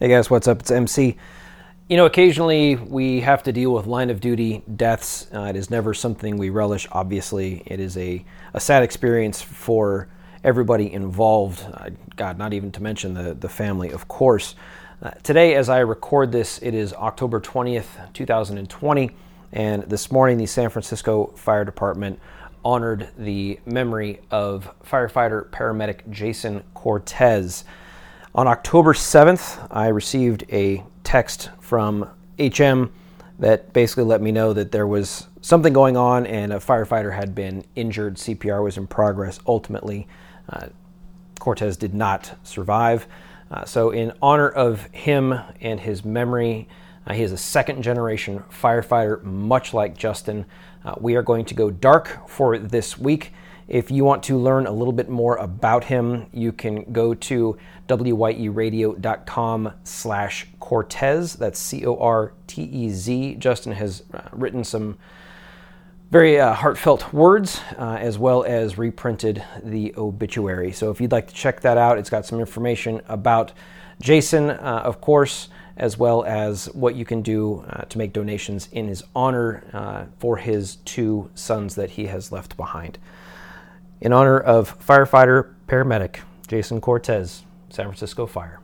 Hey guys, what's up? It's MC. You know, occasionally we have to deal with line of duty deaths. Uh, it is never something we relish, obviously. It is a, a sad experience for everybody involved. Uh, God, not even to mention the, the family, of course. Uh, today, as I record this, it is October 20th, 2020, and this morning the San Francisco Fire Department honored the memory of firefighter paramedic Jason Cortez. On October 7th, I received a text from HM that basically let me know that there was something going on and a firefighter had been injured. CPR was in progress. Ultimately, uh, Cortez did not survive. Uh, so, in honor of him and his memory, uh, he is a second generation firefighter, much like Justin. Uh, we are going to go dark for this week. If you want to learn a little bit more about him, you can go to wyeradio.com slash Cortez. That's C-O-R-T-E-Z. Justin has uh, written some very uh, heartfelt words, uh, as well as reprinted the obituary. So if you'd like to check that out, it's got some information about Jason, uh, of course, as well as what you can do uh, to make donations in his honor uh, for his two sons that he has left behind in honor of firefighter paramedic Jason Cortez, San Francisco Fire.